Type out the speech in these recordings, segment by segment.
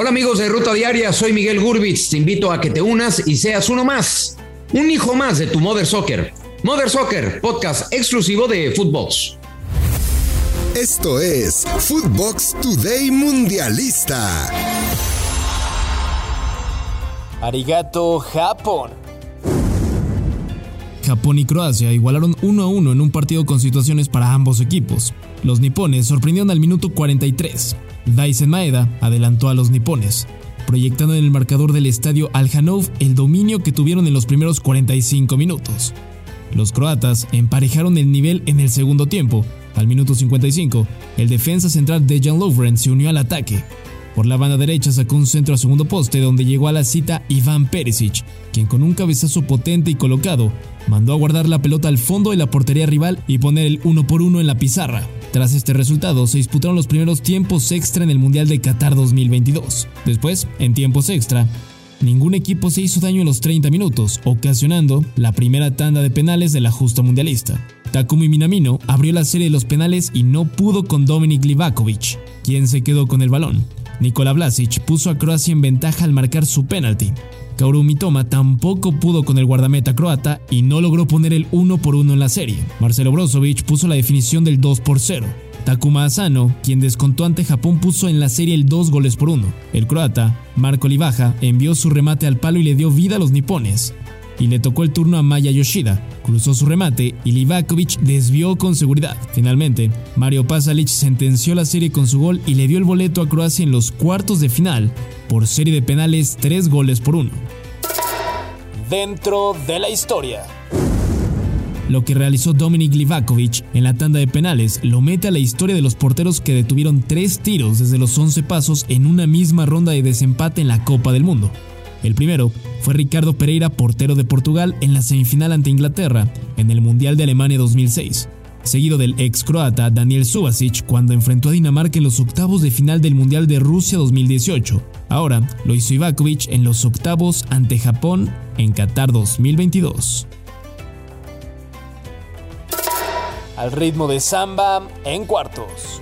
Hola amigos de Ruta Diaria, soy Miguel Gurbitz. Te invito a que te unas y seas uno más, un hijo más de tu Mother Soccer. Mother Soccer, podcast exclusivo de Footbox. Esto es Footbox Today Mundialista. Arigato, Japón. Japón y Croacia igualaron 1 a 1 en un partido con situaciones para ambos equipos. Los nipones sorprendieron al minuto 43. Daisen Maeda adelantó a los nipones, proyectando en el marcador del estadio Aljanov el dominio que tuvieron en los primeros 45 minutos. Los croatas emparejaron el nivel en el segundo tiempo. Al minuto 55, el defensa central Dejan Lovren se unió al ataque. Por la banda derecha sacó un centro a segundo poste donde llegó a la cita Iván Perisic, quien con un cabezazo potente y colocado mandó a guardar la pelota al fondo de la portería rival y poner el uno por uno en la pizarra. Tras este resultado, se disputaron los primeros tiempos extra en el Mundial de Qatar 2022. Después, en tiempos extra, ningún equipo se hizo daño en los 30 minutos, ocasionando la primera tanda de penales de la justa mundialista. Takumi Minamino abrió la serie de los penales y no pudo con Dominik Livakovic, quien se quedó con el balón. Nikola Vlasic puso a Croacia en ventaja al marcar su penalti. Kaoru Mitoma tampoco pudo con el guardameta croata y no logró poner el 1 por 1 en la serie. Marcelo Brozovic puso la definición del 2 por 0. Takuma Asano, quien descontó ante Japón, puso en la serie el 2 goles por 1. El croata, Marco Livaja, envió su remate al palo y le dio vida a los nipones y le tocó el turno a Maya Yoshida. Cruzó su remate y Livakovic desvió con seguridad. Finalmente, Mario Pasalic sentenció la serie con su gol y le dio el boleto a Croacia en los cuartos de final por serie de penales 3 goles por 1. Dentro de la historia. Lo que realizó Dominik Livakovic en la tanda de penales lo mete a la historia de los porteros que detuvieron tres tiros desde los 11 pasos en una misma ronda de desempate en la Copa del Mundo. El primero fue Ricardo Pereira, portero de Portugal, en la semifinal ante Inglaterra, en el Mundial de Alemania 2006, seguido del ex croata Daniel Subasic cuando enfrentó a Dinamarca en los octavos de final del Mundial de Rusia 2018. Ahora lo hizo Ivakovic en los octavos ante Japón en Qatar 2022. Al ritmo de samba en cuartos.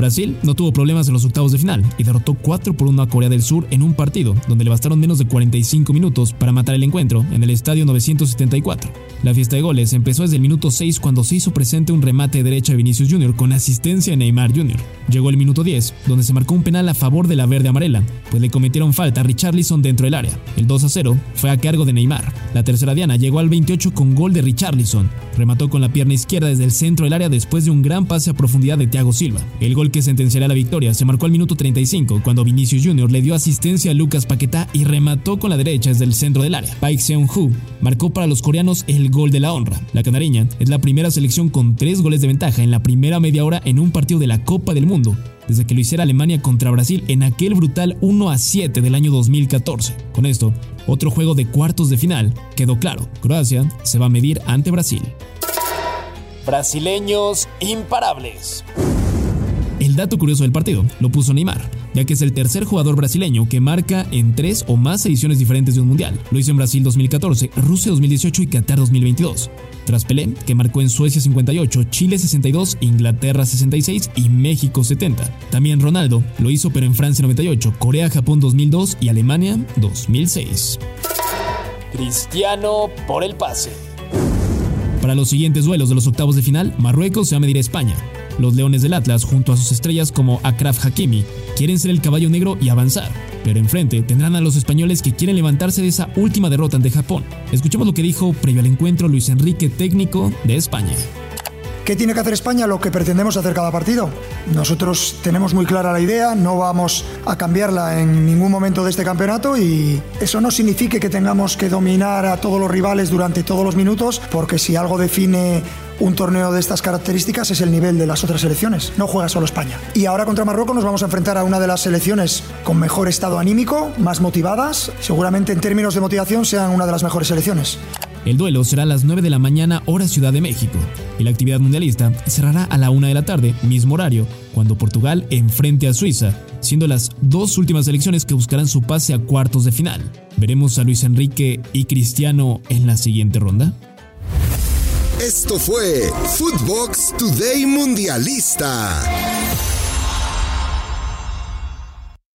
Brasil no tuvo problemas en los octavos de final y derrotó 4 por 1 a Corea del Sur en un partido donde le bastaron menos de 45 minutos para matar el encuentro en el estadio 974. La fiesta de goles empezó desde el minuto 6 cuando se hizo presente un remate de derecha de Vinicius Jr. con asistencia de Neymar Jr. Llegó el minuto 10, donde se marcó un penal a favor de la verde amarela, pues le cometieron falta a Richarlison dentro del área. El 2 a 0 fue a cargo de Neymar. La tercera diana llegó al 28 con gol de Richarlison. Remató con la pierna izquierda desde el centro del área después de un gran pase a profundidad de Thiago Silva. El gol que sentenciará la victoria se marcó al minuto 35 cuando Vinicius Jr. le dio asistencia a Lucas Paquetá y remató con la derecha desde el centro del área. Paik Seon-hu marcó para los coreanos el gol de la honra. La canareña es la primera selección con tres goles de ventaja en la primera media hora en un partido de la Copa del Mundo desde que lo hiciera Alemania contra Brasil en aquel brutal 1 a 7 del año 2014. Con esto, otro juego de cuartos de final quedó claro. Croacia se va a medir ante Brasil. Brasileños imparables. El dato curioso del partido lo puso Neymar, ya que es el tercer jugador brasileño que marca en tres o más ediciones diferentes de un mundial. Lo hizo en Brasil 2014, Rusia 2018 y Qatar 2022. Tras Pelé, que marcó en Suecia 58, Chile 62, Inglaterra 66 y México 70. También Ronaldo lo hizo pero en Francia 98, Corea, Japón 2002 y Alemania 2006. Cristiano por el pase. Para los siguientes duelos de los octavos de final, Marruecos se va a medir a España. Los Leones del Atlas, junto a sus estrellas como Akraf Hakimi, quieren ser el caballo negro y avanzar, pero enfrente tendrán a los españoles que quieren levantarse de esa última derrota ante Japón. Escuchemos lo que dijo previo al encuentro Luis Enrique, técnico de España. ¿Qué tiene que hacer España? Lo que pretendemos hacer cada partido. Nosotros tenemos muy clara la idea, no vamos a cambiarla en ningún momento de este campeonato y eso no significa que tengamos que dominar a todos los rivales durante todos los minutos, porque si algo define un torneo de estas características es el nivel de las otras selecciones. No juega solo España. Y ahora contra Marruecos nos vamos a enfrentar a una de las selecciones con mejor estado anímico, más motivadas. Seguramente en términos de motivación sean una de las mejores selecciones. El duelo será a las 9 de la mañana hora Ciudad de México y la actividad mundialista cerrará a la 1 de la tarde, mismo horario, cuando Portugal enfrente a Suiza, siendo las dos últimas selecciones que buscarán su pase a cuartos de final. ¿Veremos a Luis Enrique y Cristiano en la siguiente ronda? Esto fue Footbox Today Mundialista.